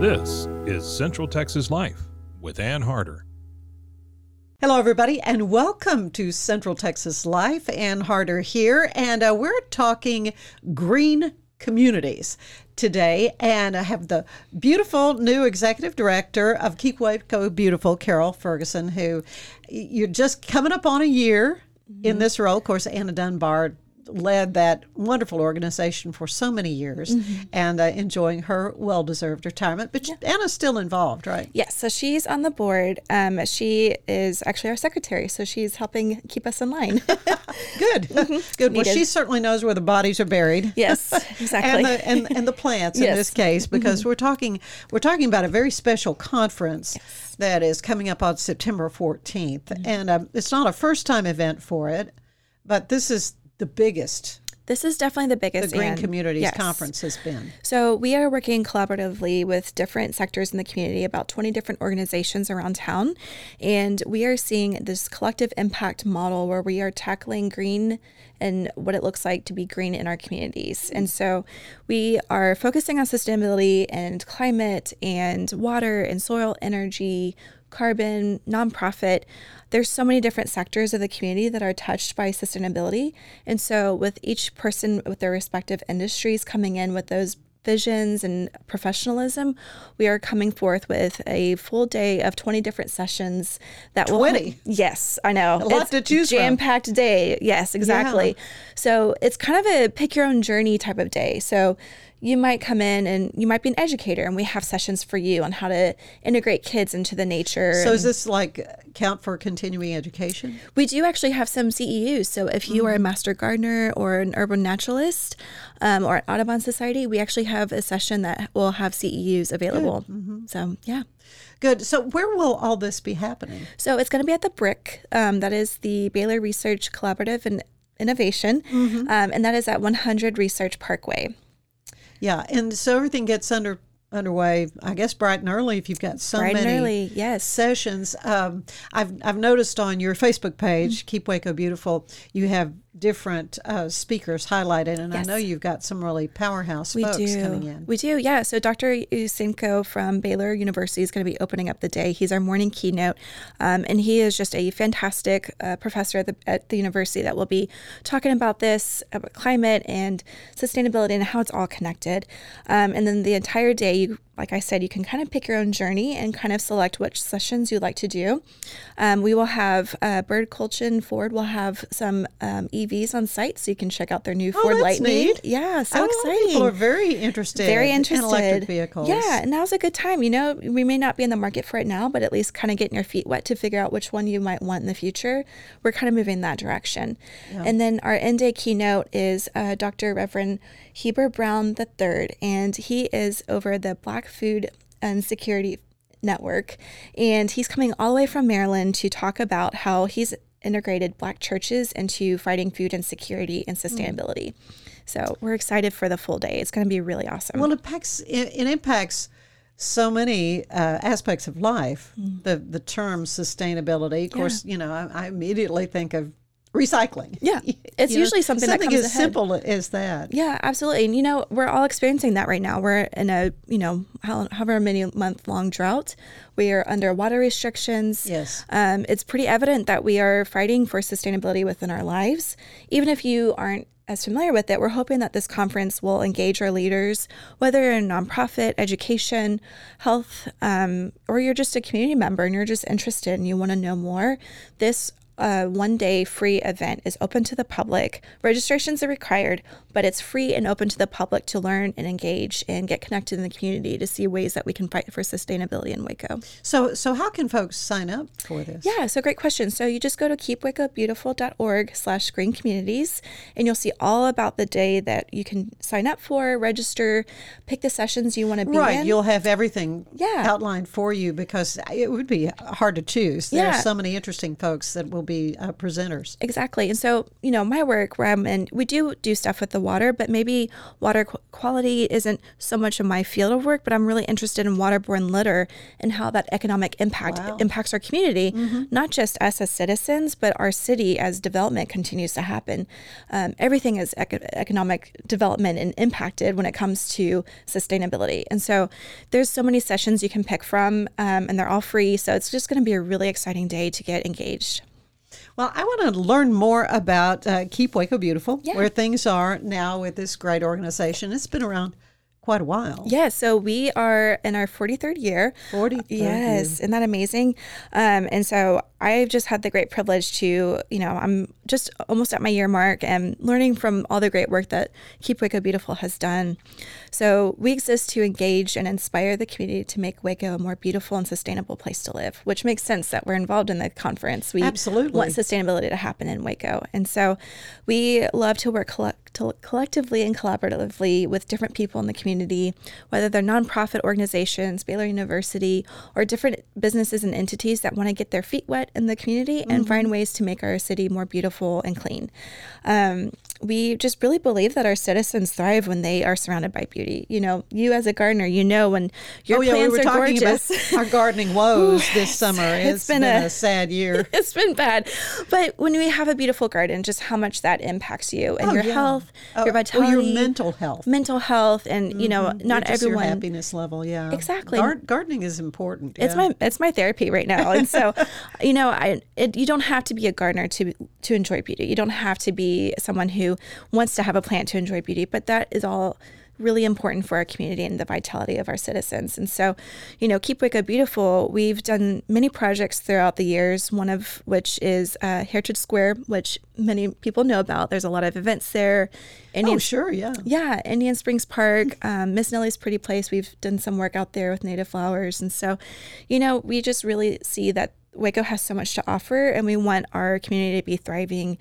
This is Central Texas Life with Ann Harder. Hello, everybody, and welcome to Central Texas Life. Ann Harder here, and uh, we're talking green communities today. And I have the beautiful new executive director of Keep Waco Beautiful, Carol Ferguson, who you're just coming up on a year in mm-hmm. this role. Of course, Anna Dunbar led that wonderful organization for so many years and uh, enjoying her well deserved retirement. But Anna's still involved, right? Yes, so she's on the board. Um, she is actually our secretary, so she's helping keep us in line. Good, good. Well, she certainly knows where the bodies are buried. yes, exactly. and the and, and the plants in this case because we're talking we're talking about a very special conference that is coming up on September 14th and um, it's not a first time event for it but this is the biggest this is definitely the the biggest Green and- Communities yes. Conference has been. So we are working collaboratively with different sectors in the community, about 20 different organizations around town. And we are seeing this collective impact model where we are tackling green and what it looks like to be green in our communities. And so we are focusing on sustainability and climate and water and soil energy, carbon, nonprofit. There's so many different sectors of the community that are touched by sustainability. And so with each person with their respective industries coming in with those visions and professionalism, we are coming forth with a full day of 20 different sessions that will 20? Yes, I know. A lot It's to choose from. Jam-packed day. Yes, exactly. So it's kind of a pick your own journey type of day. So you might come in and you might be an educator and we have sessions for you on how to integrate kids into the nature. So is this like count for continuing education? we do actually have some CEUs. So if you are a master gardener or an urban naturalist um, or an Audubon Society, we actually have a session that will have CEUs available. So yeah. Good. So where will all this be happening? So it's going to be at the BRIC. Um, that is the Baylor Research Collaborative and Innovation, um, and that is at 100 Research Parkway. Yeah, and so everything gets under underway. I guess bright and early if you've got so Bright many early, yes. sessions. Um, I've I've noticed on your Facebook page, Mm-hmm. Keep Waco Beautiful, you have different uh, speakers highlighted, and I know you've got some really powerhouse We folks do. coming in. We do, yeah. So Dr. Usenko from Baylor University is going to be opening up the day. He's our morning keynote, um, and he is just a fantastic uh, professor at the, at the university that will be talking about this, about climate and sustainability and how it's all connected. Um, and then the entire day, you, like I said, you can kind of pick your own journey and kind of select which sessions you'd like to do. Um, we will have uh, Bird Kultgen Ford will have some um, EVs on site, so you can check out their new Oh, Ford that's Lightning. neat. Yeah, so Oh, exciting. People are very interested. Very in interested. electric vehicles. Yeah, and now's a good time. You know, we may not be in the market for it now, but at least kind of getting your feet wet to figure out which one you might want in the future. We're kind of moving that direction. And then our end day keynote is uh, Dr. Reverend Heber Brown III, and he is over the Black Food and Security Network. And he's coming all the way from Maryland to talk about how he's integrated Black churches into fighting food insecurity and sustainability. So we're excited for the full day. It's going to be really awesome. Well, it impacts it, it impacts so many uh, aspects of life. Mm. The the term sustainability, of course, you know, I, I immediately think of recycling. Yeah. It's You know, usually something, something that comes as ahead. simple as that. Yeah, absolutely. And you know, we're all experiencing that right now. We're in a, you know, how- however many month long drought. We are under water restrictions. Yes. Um, it's pretty evident that we are fighting for sustainability within our lives. Even if you aren't as familiar with it, we're hoping that this conference will engage our leaders, whether you're in nonprofit, education, health, um, or you're just a community member and you're just interested and you want to know more. This uh, one day free event is open to the public. Registrations are required, but it's free and open to the public to learn and engage and get connected in the community to see ways that we can fight for sustainability in Waco. So, so how can folks sign up for this? Yeah, so great question. So you just go to keepwacobeautiful.org slash green communities and you'll see all about the day that you can sign up for, register, pick the sessions you want to be Right, in. you'll have everything Yeah. outlined for you because it would be hard to choose. There Yeah. are so many interesting folks that will be uh, presenters. Exactly. And so, you know, my work where I'm in, we do do stuff with the water, but maybe water qu- quality isn't so much of my field of work, but I'm really interested in waterborne litter and how that economic impact Wow. impacts our community, not just us as citizens, but our city as development continues to happen. Um, everything is eco- economic development and impacted when it comes to sustainability. And so there's so many sessions you can pick from, um, and they're all free. So it's just going to be a really exciting day to get engaged. Well, I want to learn more about uh, Keep Waco Beautiful, Yeah. where things are now with this great organization. It's been around quite a while. Yeah, so we are in our 43rd year. 43rd Yes, isn't that amazing? Um, and so I've just had the great privilege to, you know, I'm just almost at my year mark and learning from all the great work that Keep Waco Beautiful has done. So we exist to engage and inspire the community to make Waco a more beautiful and sustainable place to live, which makes sense that we're involved in the conference. We Absolutely. want sustainability to happen in Waco. And so we love to work collect- to- collectively and collaboratively with different people in the community, whether they're nonprofit organizations, Baylor University, or different businesses and entities that want to get their feet wet in the community and find ways to make our city more beautiful and clean. Um, we just really believe that our citizens thrive when they are surrounded by beauty. You know, you as a gardener, you know when your oh yeah, plants we were are talking gorgeous. about our gardening woes this summer. it's it's been been, a- a, sad year. it's been bad. But when we have a beautiful garden, just how much that impacts you and Oh, your yeah. health, Oh, your well, vitality, your mental health. mental health, and you know, mm-hmm. not Just your everyone. happiness level. Yeah, Exactly. Gar- gardening is important. It's yeah. my it's my therapy right now, and so you know, I it, you don't have to be a gardener to to enjoy beauty. You don't have to be someone who wants to have a plant to enjoy beauty, but that is all really important for our community and the vitality of our citizens. And so, you know, Keep Waco Beautiful, we've done many projects throughout the years, one of which is uh, Heritage Square, which many people know about. There's a lot of events there. Oh Indian sure, yeah. yeah, Indian Springs Park, um, Miss Nellie's Pretty Place. We've done some work out there with native flowers. And so, you know, we just really see that Waco has so much to offer and we want our community to be thriving,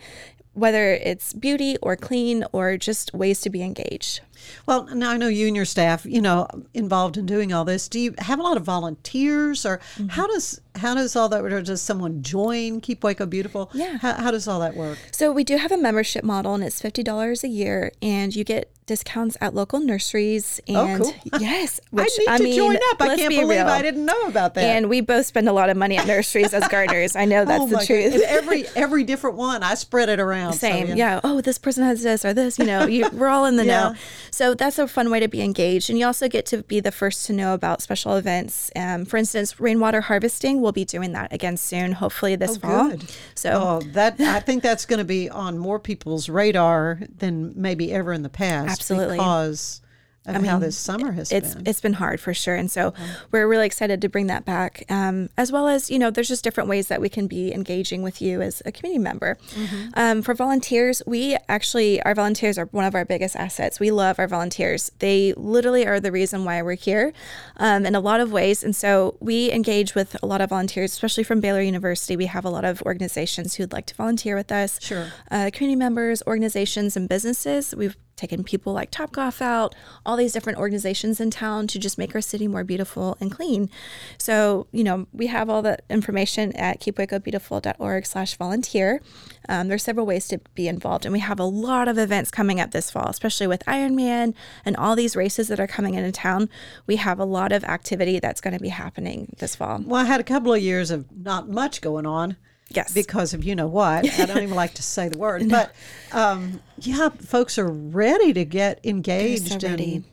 whether it's beauty or clean or just ways to be engaged. Well, now I know you and your staff, you know, involved in doing all this. Do you have a lot of volunteers, or Mm-hmm. how does how does all that? Or does someone join Keep Waco Beautiful? Yeah. How, how does all that work? So we do have a membership model and it's $50 a year and you get discounts at local nurseries and oh, cool. yes, I which need to mean, join up. I can't be believe real. I didn't know about that. And we both spend a lot of money at nurseries as gardeners. I know that's oh the truth. God. And every every different one, I spread it around. so, Same, yeah. Oh, this person has this or this. You know, you, we're all in the Yeah. know. So that's a fun way to be engaged, and you also get to be the first to know about special events. Um, for instance, rainwater harvesting. We'll be doing that again soon, hopefully this oh, fall. Good. So Oh, that I think that's going to be on more people's radar than maybe ever in the past. Absolutely. because of how this summer has it's been. it's been hard for sure, and so we're really excited to bring that back. Um, as well as you know, there's just different ways that we can be engaging with you as a community member. Mm-hmm. Um, for volunteers, we actually our volunteers are one of our biggest assets. We love our volunteers. They literally are the reason why we're here, um, in a lot of ways. And so we engage with a lot of volunteers, especially from Baylor University. We have a lot of organizations who'd like to volunteer with us. Sure. Uh, community members, organizations, and businesses. We've taken people like Topgolf out, all these different organizations in town to just make our city more beautiful and clean. So, you know, we have all that information at keepwacobeautiful.org slash volunteer. Um, there's several ways to be involved, and we have a lot of events coming up this fall, especially with Ironman and all these races that are coming into town. We have a lot of activity that's going to be happening this fall. well, I had a couple of years of not much going on. Yes. Because of you know what. I don't even like to say the word. But um, yeah, folks are ready to get engaged ready. and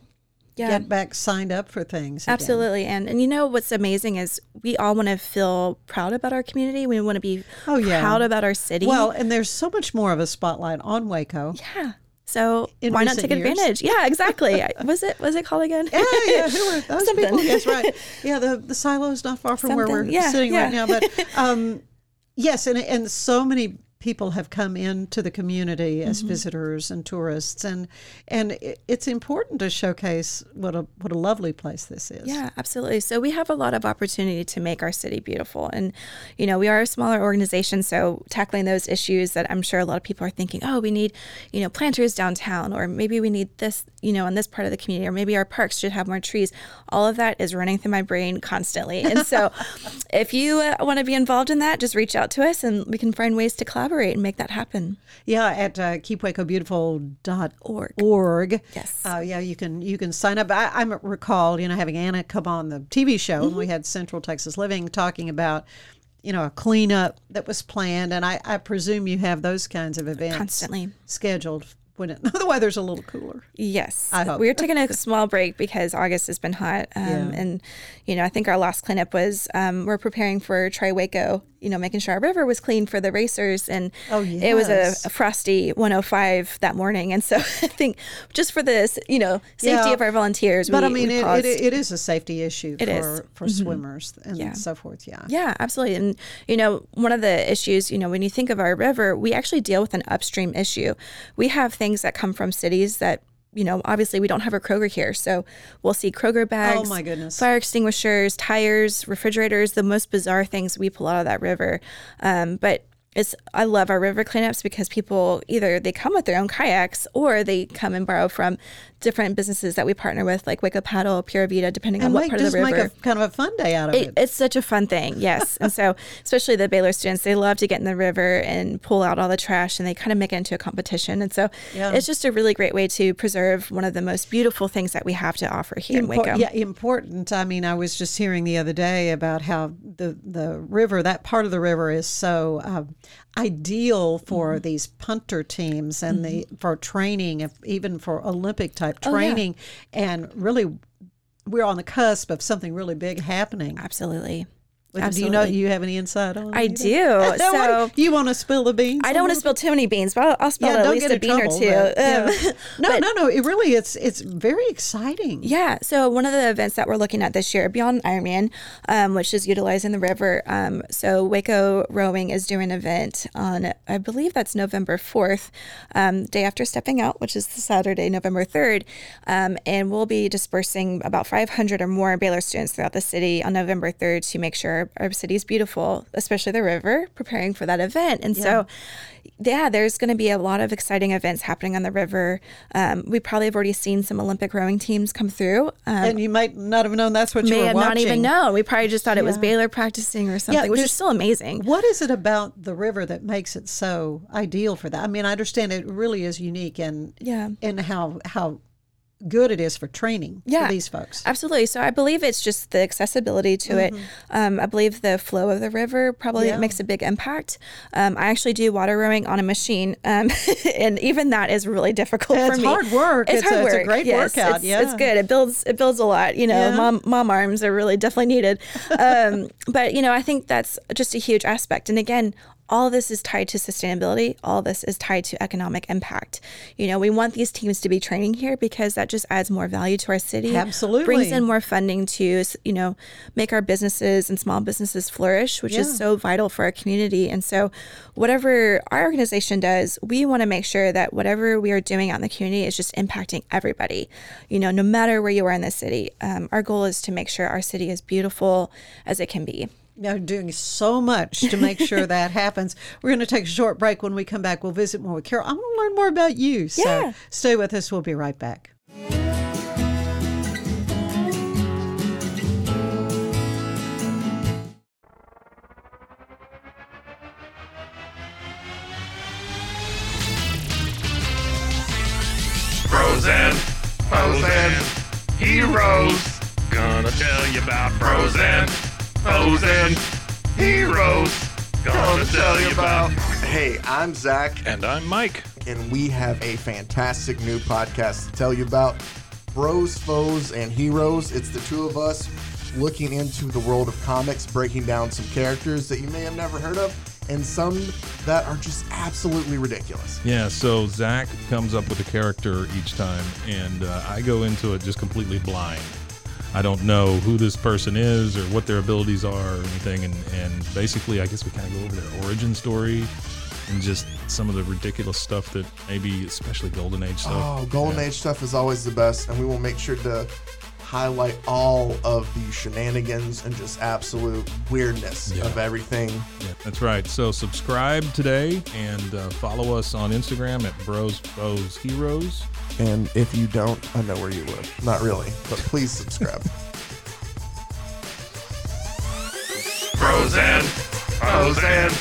Yeah. get back signed up for things. again. Absolutely. And and you know what's amazing is we all want to feel proud about our community. We want to be Oh, yeah. proud about our city. Well, and there's so much more of a spotlight on Waco. yeah. So In why not take years. advantage? Yeah, exactly. Was it was it called again? Yeah, yeah. Who were those Something. people? Yes, right. Yeah, the the silo is not far from where we're Yeah, sitting right now. But um, yes, and and so many people have come into the community as Mm-hmm. visitors and tourists, and and it's important to showcase what a what a lovely place this is. Yeah, absolutely. So we have a lot of opportunity to make our city beautiful. And, you know, we are a smaller organization. So tackling those issues that I'm sure a lot of people are thinking, oh, we need, you know, planters downtown, or maybe we need this, you know, in this part of the community, or maybe our parks should have more trees. All of that is running through my brain constantly. And so if you uh, want to be involved in that, just reach out to us and we can find ways to collaborate and make that happen. Yeah, at uh, keepwacobeautiful.org. Org. Yes. Uh, yeah, you can you can sign up. I, I recall, you know, having Anna come on the TV show, and Mm-hmm. we had Central Texas Living talking about, you know, a cleanup that was planned, and I, I presume you have those kinds of events Constantly. scheduled when it, the weather's a little cooler. Yes. I hope. We're taking a small break because August has been hot. Um, Yeah. And, you know, I think our last cleanup was um, we're preparing for Tri Waco, you know, making sure our river was clean for the racers. And Oh, it was a, a frosty 105 that morning. And so I think just for this, you know, safety Yeah. of our volunteers, But we, I mean, it, it, it is a safety issue It for, is. Mm-hmm. swimmers and Yeah. so forth. Yeah. Yeah, absolutely. And, you know, one of the issues, you know, when you think of our river, we actually deal with an upstream issue. We have things that come from cities that, you know, obviously we don't have a Kroger here. So we'll see Kroger bags, Oh, my goodness. fire extinguishers, tires, refrigerators, the most bizarre things we pull out of that river. Um, but it's I love our river cleanups because people either they come with their own kayaks or they come and borrow from different businesses that we partner with, like Waco Paddle, Pura Vida, depending on And what make, part of the make river. a kind of a fun day out of It, it. it's such a fun thing, yes. and so, especially the Baylor students, they love to get in the river and pull out all the trash, and they kind of make it into a competition. And so, Yeah. it's just a really great way to preserve one of the most beautiful things that we have to offer here in Impor- Waco. Yeah, important. I mean, I was just hearing the other day about how the the river, that part of the river, is so um, ideal for Mm-hmm. these punter teams and the for training, if, even for Olympic type Oh, yeah. training, and really. We're on the cusp of something really big happening. Absolutely. With- Do you know? You have any insight on? it I either? do. So, you want to spill the beans? I don't want to spill too many beans, but I'll, I'll spill yeah, at least a bean trouble, or two. but, yeah. Um, no, but- no, no. It really, it's it's very exciting. Yeah. So one of the events that we're looking at this year, beyond Ironman, um, which is utilizing the river. Um, so Waco Rowing is doing an event on, I believe that's November fourth, um, day after stepping out, which is the Saturday, November third, um, and we'll be dispersing about 500 or more Baylor students throughout the city on November third to make sure our city is beautiful, especially the river, preparing for that event. And so yeah, there's going to be a lot of exciting events happening on the river. Um, we probably have already seen some Olympic rowing teams come through. Um, and you might not have known that's what you were have watching. not even known. We probably just thought it was Baylor practicing or something, yeah, which is still amazing. What is it about the river that makes it so ideal for that? I mean, I understand it really is unique and Yeah. and how how good it is for training Yeah. for these folks. Absolutely. So I believe it's just the accessibility to it. Um, I believe the flow of the river probably Mm-hmm. Yeah. makes a big impact. Um, I actually do water rowing on a machine, um, and even that is really difficult for me. It's hard work. It's, It's hard a- it's a work. great yes, workout, It's, yeah. it's good. It builds. It builds a lot. You know, mom mom arms are really definitely needed. Um, but you know, I think that's just a huge aspect. And again. All of this is tied to sustainability. All of this is tied to economic impact. You know, we want these teams to be training here because that just adds more value to our city. Absolutely. brings in more funding to you know make our businesses and small businesses flourish which Yeah. is so vital for our community and so whatever our organization does we want to make sure that whatever we are doing out in the community is just impacting everybody you know no matter where you are in the city um, our goal is to make sure our city is beautiful as it can be They're doing so much to make sure that happens. We're going to take a short break. When we come back, we'll visit more with Carol. I want to learn more about you. So Yeah. stay with us. We'll be right back. Frozen, frozen, heroes. Gonna tell you about frozen, frozen, heroes. gonna tell you about. Hey, I'm Zach, And I'm Mike. and we have a fantastic new podcast to tell you about Bros, Foes, and Heroes. It's the two of us looking into the world of comics, breaking down some characters that you may have never heard of, and some that are just absolutely ridiculous. Yeah, so Zach comes up with a character each time, and uh, I go into it just completely blind. I don't know who this person is or what their abilities are or anything, and, and basically, I guess we kind of go over their origin story and just some of the ridiculous stuff that maybe, especially Golden Age stuff. Oh, Golden Yeah. Age stuff is always the best, and we will make sure to highlight all of the shenanigans and just absolute weirdness Yeah. of everything. Yeah, that's right. So subscribe today and uh, follow us on Instagram at Bros Foes Heroes. And if you don't, I know where you live. Not really, but please subscribe. Bros and foes and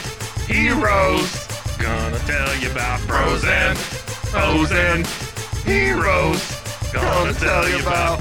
heroes. Gonna tell you about bros and foes and heroes. Gonna tell you about.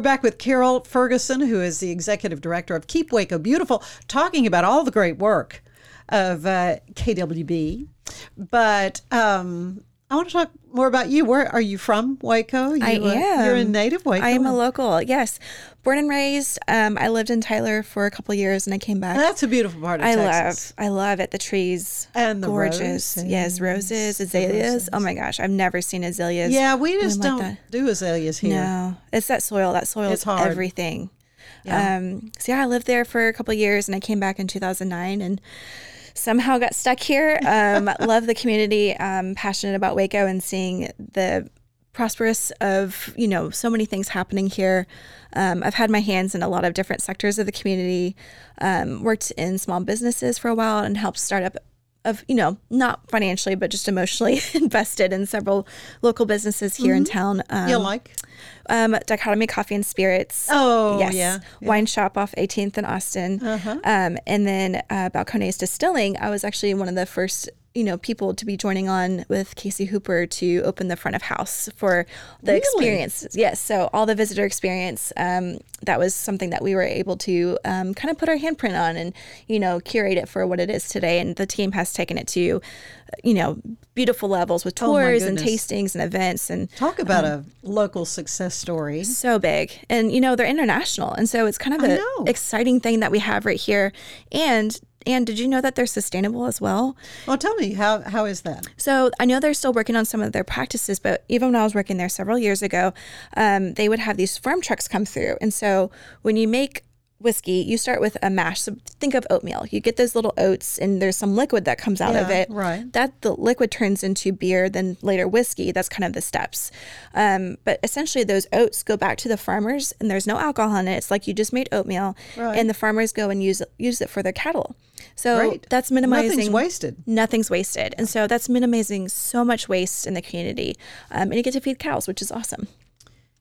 We're back with Carol Ferguson, who is the executive director of Keep Waco Beautiful, talking about all the great work of uh, KWB. But um, I want to talk more about you. Where are you from? Waco? You, I uh, am. You're a native Waco. I am a local. Yes, born and raised. Um, I lived in Tyler for a couple years, and I came back. That's a beautiful part of I Texas. love. I love it. The trees And the gorgeous. Yes, roses, azaleas. Oh my gosh, I've never seen azaleas. Yeah, we just don't do azaleas here. No, it's that soil. That soil It's is hard. everything. Yeah. Um, so yeah, I lived there for a couple years, and I came back in 2009, and somehow got stuck here. Um, love the community. Um, passionate about Waco and seeing the prosperous of you know so many things happening here. Um, I've had my hands in a lot of different sectors of the community. Um, worked in small businesses for a while and helped start up of you know not financially but just emotionally invested in several local businesses here in Mhm. town. Um, You like? um, Dichotomy Coffee and Spirits. Oh, yes. yeah, yeah. Wine shop off 18th and Austin. Uh-huh. Um, and then uh, Balcones Distilling. I was actually one of the first you know people to be joining on with Casey Hooper to open the front of house for the Really? experience. Yes, so all the visitor experience. Um, that was something that we were able to um, kind of put our handprint on and you know curate it for what it is today. And the team has taken it to you know beautiful levels with Oh, tours and tastings and events and Talk about a local success story. so big and you know they're international and so it's kind of an exciting thing that we have right here and and did you know that they're sustainable as well Well, tell me how how is that? so i know they're still working on some of their practices but even when i was working there several years ago um, they would have these farm trucks come through and so when you make whiskey you start with a mash so think of oatmeal you get those little oats and there's some liquid that comes out of it right. that the liquid turns into beer, then later whiskey. That's kind of the steps. Um, but essentially, those oats go back to the farmers, and there's no alcohol in it. It's like you just made oatmeal, Right. and the farmers go and use use it for their cattle. So Great. that's minimizing. Nothing's wasted. Nothing's wasted, and so that's minimizing so much waste in the community. Um, and you get to feed cows, which is awesome.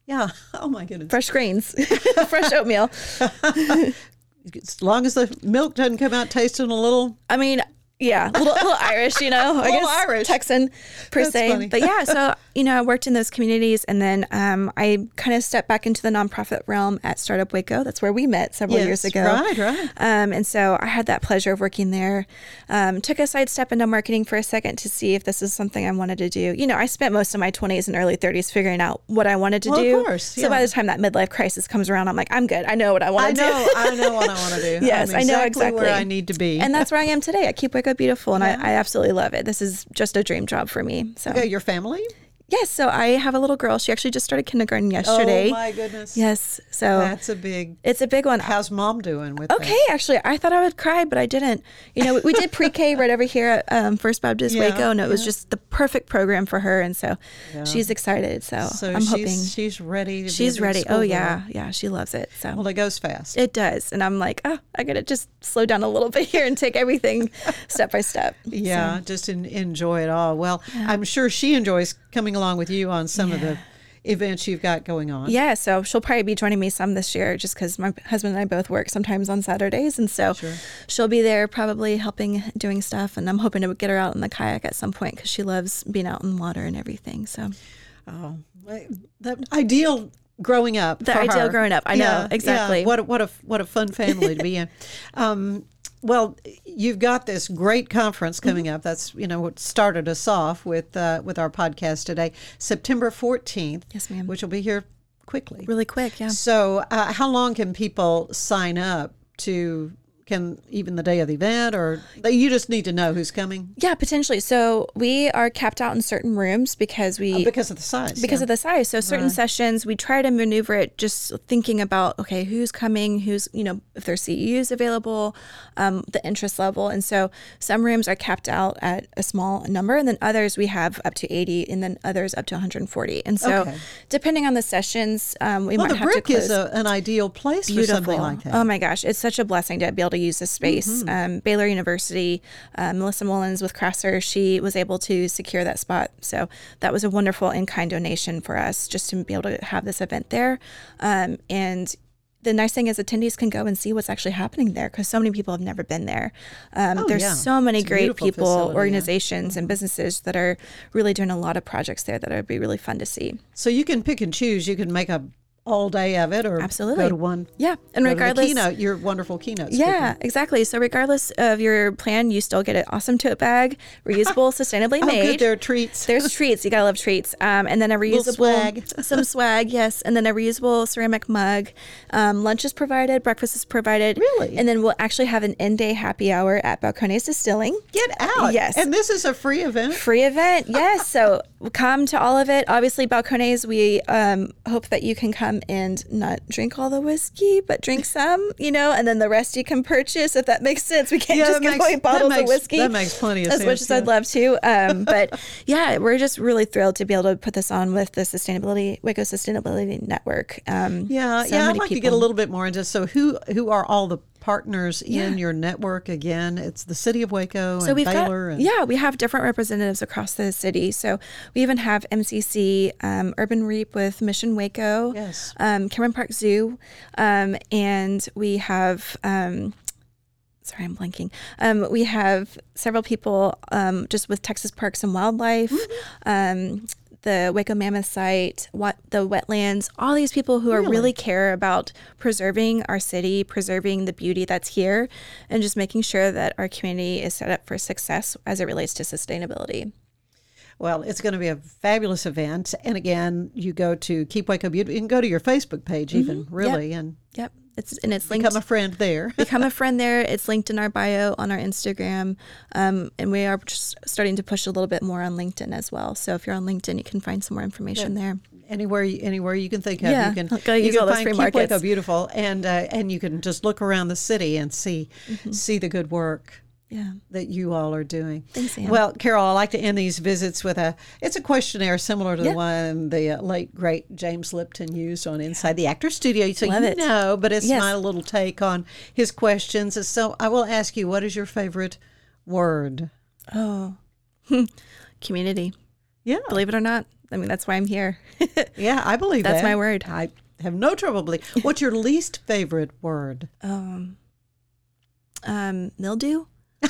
Yeah. Oh my goodness. Fresh grains, fresh oatmeal. As long as the milk doesn't come out tasting a little. I mean, yeah, little, little Irish, you know, I Little guess Irish. Texan per That's se. funny. But yeah, so you know, I worked in those communities, and then um, I kind of stepped back into the nonprofit realm at Startup Waco. That's where we met several years ago. right, right. Um, and so I had that pleasure of working there. Um, took a side step into marketing for a second to see if this is something I wanted to do. You know, I spent most of my 20s and early 30s figuring out what I wanted to Well, of do. course, So by the time that midlife crisis comes around, I'm like, I'm good. I know what I want to do. I know. I know what I want to do. Yes, I'm I know exactly where. I need to be. And that's where I am today. I keep Waco beautiful, and I, I absolutely love it. This is just a dream job for me. So okay, your family. Yes, so I have a little girl. She actually just started kindergarten yesterday. Oh my goodness. Yes, so That's a big. it's a big one. How's mom doing with Okay, that? actually, I thought I would cry, but I didn't. You know, we, we did pre-K right over here at um, First Baptist Yeah, Waco, and it was just the perfect program for her, and so she's excited. So, So I'm she's hoping she's ready. To she's ready. Oh yeah, yeah, she loves it. So Well, it goes fast. it does, and I'm like, oh, I gotta just slow down a little bit here and take everything step by step. Yeah, just en enjoy it all. Well, I'm sure she enjoys coming along with you on some of the events you've got going on. Yeah, so she'll probably be joining me some this year just because my husband and I both work sometimes on Saturdays. And so she'll be there probably helping doing stuff. And I'm hoping to get her out in the kayak at some point because she loves being out in water and everything. So Oh, the ideal growing up. The ideal her. growing up. I know, exactly. What a, what a what a fun family to be in. Um, well, you've got this great conference coming Mm-hmm. up. That's you know what started us off with uh, with our podcast today, September fourteenth. Yes, ma'am. Which will be here quickly. really quick, yeah. So, uh, how long can people sign up to? Can even the day of the event, or you just need to know who's coming Yeah, potentially. So we are capped out in certain rooms because we because of the size. because yeah. of the size. So certain sessions, we try to maneuver it just thinking about okay, who's coming, who's you know if there's CEUs available, um, the interest level, and so some rooms are capped out at a small number, and then others we have up to 80, and then others up to 140. And so Okay. depending on the sessions, um, we well, might the have to BRIC close. is a, an ideal place for something like that. Oh my gosh, it's such a blessing to be able to use this space. Um, Baylor University, uh, Melissa Mullins with CRASR, she was able to secure that spot. So that was a wonderful in kind donation for us just to be able to have this event there. Um, and the nice thing is attendees can go and see what's actually happening there because so many people have never been there. Um, Oh, there's yeah. so many It's great people, facility, yeah. Mm-hmm. organizations, and businesses that are really doing a lot of projects there that would be really fun to see. So you can pick and choose. You can make a all day of it, or Absolutely. go to one. Yeah, and regardless, keynote, your wonderful keynote. Yeah, exactly. So regardless of your plan, you still get an awesome tote bag, reusable, sustainably Oh, made. good. There are treats. There's treats. You gotta love treats. Um, and then a reusable swag. some swag, yes. And then a reusable ceramic mug. Um, lunch is provided. Breakfast is provided. Really? And then we'll actually have an end day happy hour at Balcones Distilling. Get out. Yes. And this is a free event. Free event, yes. So come to all of it. Obviously, Balcones, we um, hope that you can come and not drink all the whiskey, but drink some, you know, and then the rest you can purchase if that makes sense. We can't Yeah, just give makes- away bottles makes- of whiskey. that makes plenty of as much sense, as I'd love to. Um, but yeah, we're just really thrilled to be able to put this on with the Sustainability Waco Sustainability Network. Um, Yeah, so yeah. I'd like to get a little bit more into. So who who are all the partners in your network? Again, it's the city of Waco So and we've Baylor. got and, yeah, we have different representatives across the city. So we even have MCC, um, Urban Reap with Mission Waco, Yes. um, Cameron Park Zoo, um, and we have. Um, sorry, I'm blanking. Um, we have several people um, just with Texas Parks and Wildlife, um, the Waco Mammoth site, what the wetlands, all these people who are really care about preserving our city, preserving the beauty that's here, and just making sure that our community is set up for success as it relates to sustainability. Well, it's going to be a fabulous event. And again, you go to Keep Waco Beautiful. You can go to your Facebook page, even mm-hmm. really, and Yep, it's and it's linked. become a friend there. become a friend there. It's linked in our bio on our Instagram, um, and we are just starting to push a little bit more on LinkedIn as well. So if you're on LinkedIn, you can find some more information there. anywhere anywhere you can think of. Yeah, you can go you use can find Keep beautiful, and uh, and you can just look around the city and see Mm-hmm. see the good work Yeah. that you all are doing. Thanks, Ann. Well, Carol, I like to end these visits with a it's a questionnaire similar to Yeah. the one the uh, late great James Lipton used on Inside the Actor Studio. So Love you it. know, but it's Yes. my little take on his questions. So I will ask you, what is your favorite word? Oh, community. Yeah, Believe it or not, I mean that's why I'm here. yeah, I believe That's that. my word. I have no trouble believing. What's your least favorite word? um, um, mildew.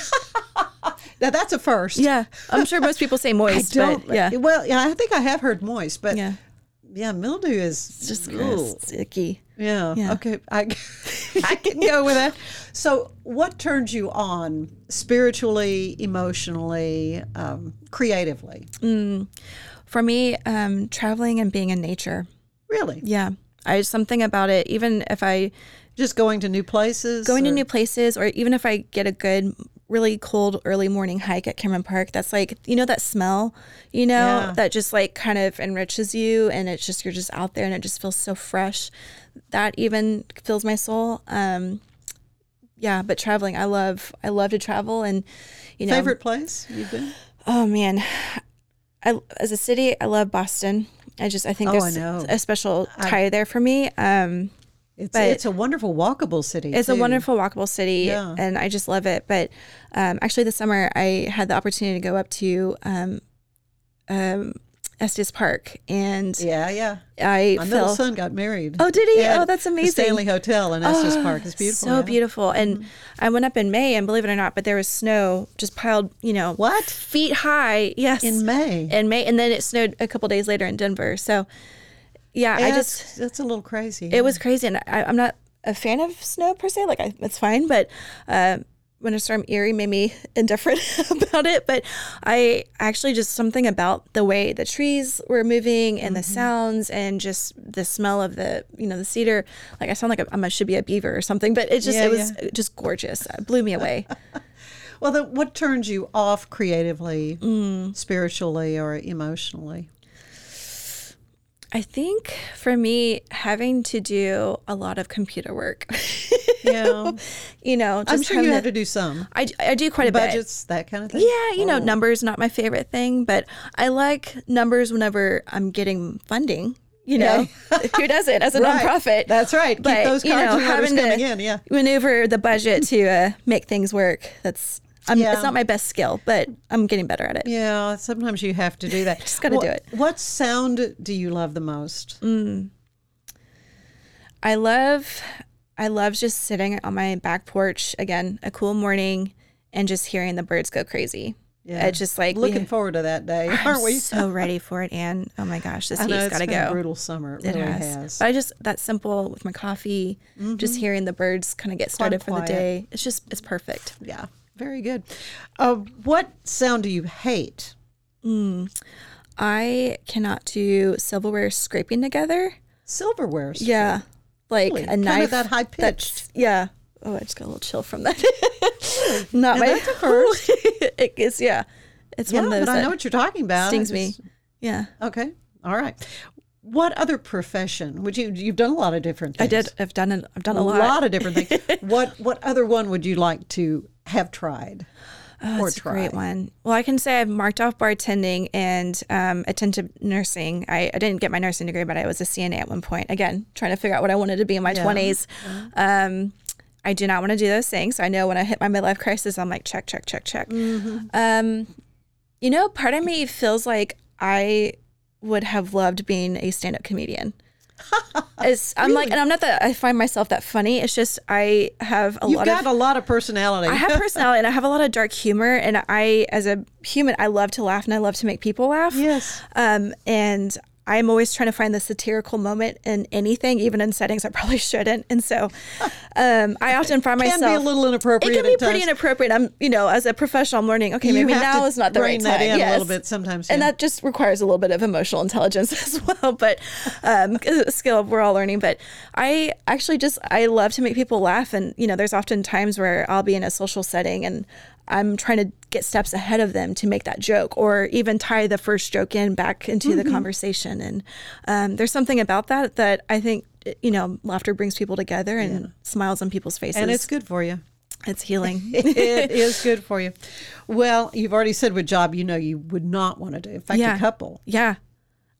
Now that's a first. Yeah, I'm sure most people say I moist, don't. but yeah, Well, yeah, I think I have heard moist, but yeah, yeah, mildew is it's just Ugh. gross, it's icky. Yeah. Yeah. Okay. I I can go with that. So, what turns you on spiritually, emotionally, um, creatively? For me, um, traveling and being in nature. Really, Yeah, I something about it. Even if I just going to new places, going to new places or even if I get a good really cold early morning hike at Cameron Park. That's like you know that smell you know Yeah. that just like kind of enriches you and it's just you're just out there and it just feels so fresh. That even fills my soul. Um yeah but traveling I love I love to travel and you know. Favorite place you've been. oh man. I as a city I love Boston. I just I think Oh, I there's a special tie there for me. Um It's But- it's a wonderful walkable city. it's a wonderful walkable city Yeah. and i just love it but um, actually this summer i had the opportunity to go up to um, um, estes park and Yeah, yeah. i My felt son got married. oh did he oh that's the amazing Stanley Hotel in Estes Oh, Park. It's beautiful. so yeah. beautiful and i went up in may and believe it or not but there was snow just piled you know What? feet high yes in May. in may and then it snowed a couple days later in denver so yeah i just that's a little crazy. it was crazy and I, i'm not a fan of snow per se like I, it's fine but uh, winter storm Uri made me indifferent about it but i actually just something about the way the trees were moving and the sounds and just the smell of the you know the cedar like i sound like I'm- should be a beaver or something but it just Yeah, it was just gorgeous it blew me away Well, then what turns you off creatively, Mm. spiritually, or emotionally? I think for me having to do a lot of computer work Yeah, you know just I'm sure you have to do some I, I do quite a bit budgets, that kind of thing. Yeah, you know, Oh. numbers not my favorite thing, but I like numbers whenever I'm getting funding. You know, who doesn't as a Right. nonprofit? That's right. Keep But those you cards know, and letters having to in, yeah. maneuver the budget to uh, make things work. That's Yeah. it's not my best skill, but I'm getting better at it. Yeah, sometimes you have to do that. Just gotta do it. What sound do you love the most? Mm. I love, I love just sitting on my back porch again, a cool morning, and just hearing the birds go crazy. Yeah. It's just like we- Looking forward to that day, I'm aren't we? so ready for it, Ann. Oh my gosh, this heat's got to go. brutal summer. It, It really has. has. But I just that simple with my coffee, just mm-hmm. hearing the birds kind of get started for the day. It's just it's perfect. yeah, very good. Uh, what sound do you hate? I cannot do silverware scraping together. Silverware. Yeah, like Really? a Kind of knife that high pitched. Yeah. Oh, I just got a little chill from that. Not Yeah, my that's a first. it is. Yeah, it's Yeah, one of those but I know what you're talking about. stings me. Yeah, Okay. All right. What other profession would you? You've done a lot of different. Things. I did. I've done. I've done a a lot. lot of different things. what What other one would you like to have tried? Oh, or that's a great one. Well, I can say I've marked off bartending and um, attentive nursing. I, I didn't get my nursing degree, but I was a CNA at one point. Again, trying to figure out what I wanted to be in my Yeah. 20s. Um, I do not want to do those things. I know when I hit my midlife crisis, I'm like, check, check, check, check. Mm-hmm. Um, you know, part of me feels like I would have loved being a stand up comedian. It's, I'm like, and I'm not that I find myself that funny. It's just I have a You've lot got of a lot of personality. I have personality and I have a lot of dark humor. And I, as a human, I love to laugh and I love to make people laugh. Yes. Um, and I'm always trying to find the satirical moment in anything, even in settings I probably shouldn't. And so um, I often find Can myself. be a little inappropriate. It can be pretty times. inappropriate. I'm, you know, as a professional, I'm learning. Okay, maybe now is not the right time. that in a little bit sometimes, and that just requires a little bit of emotional intelligence as well. But um, a skill we're all learning. But I actually just I love to make people laugh, and you know, there's often times where I'll be in a social setting and I'm trying to get steps ahead of them to make that joke, or even tie the first joke in back into the Mm-hmm. conversation. And um, there's something about that that I think you know, laughter brings people together and smiles on people's faces, and it's good for you. It's healing. it is good for you. Well, you've already said what job you know you would not want to do. In fact, Yeah. a couple. yeah,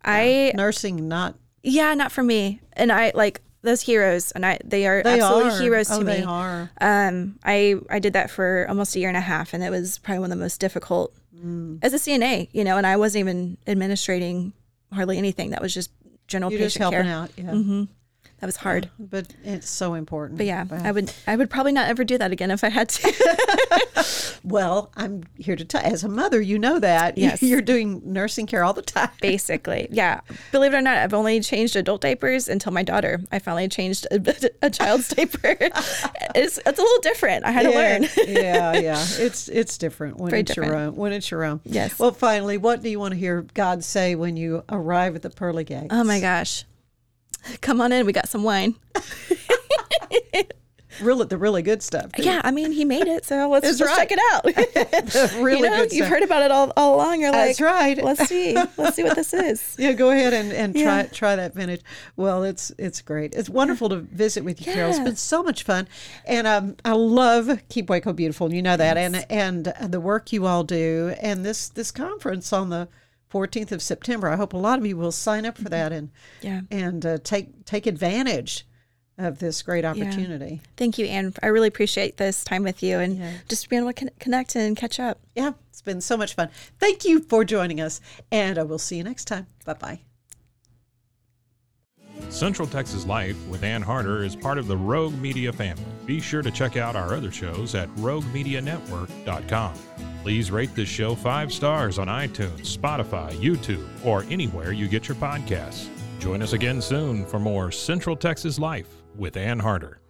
I Nursing, not. yeah, not for me. And I like those heroes, and I they are They absolutely are. heroes to oh, me. They are. Um, I I did that for almost a year and a half, and it was probably one of the most difficult Mm. as a CNA. You know, and I wasn't even administrating hardly anything. That was just general You're just patient helping care. out. Yeah. hmm That was hard. But it's so important. But yeah, Wow. I would I would probably not ever do that again if I had to. Well, I'm here to tell. As a mother, you know that. Yes. You're doing nursing care all the time. Basically, yeah. Believe it or not, I've only changed adult diapers until my daughter. I finally changed a, a child's diaper. It's it's a little different. I had to learn. yeah, yeah. It's it's different when Very it's your own. When it's your own. Yes. Well, finally, what do you want to hear God say when you arrive at the pearly gates? Oh my gosh. Come on in. We got some wine. Really, the really good stuff. too. Yeah, I mean, he made it, so let's just right. check it out. Really you know, good you've stuff. heard about it all, all along. You're like, That's right. Let's see. Let's see what this is. Yeah, go ahead and, and try Yeah. try that vintage. Well, it's it's great. It's wonderful to visit with you, Carol. It's been so much fun, and um, I love Keep Waco Beautiful. You know that, and and the work you all do, and this this conference on the 14th of September. I hope a lot of you will sign up for that and Yeah. and uh, take take advantage of this great opportunity. Thank you, Ann. I really appreciate this time with you and Yeah. just being able to con- connect and catch up. Yeah, it's been so much fun. Thank you for joining us, and uh, we'll see you next time. Bye bye. Central Texas Life with Ann Harder is part of the Rogue Media family. Be sure to check out our other shows at roguemedianetwork.com. Please rate this show five stars on iTunes, Spotify, YouTube, or anywhere you get your podcasts. Join us again soon for more Central Texas Life with Ann Harder.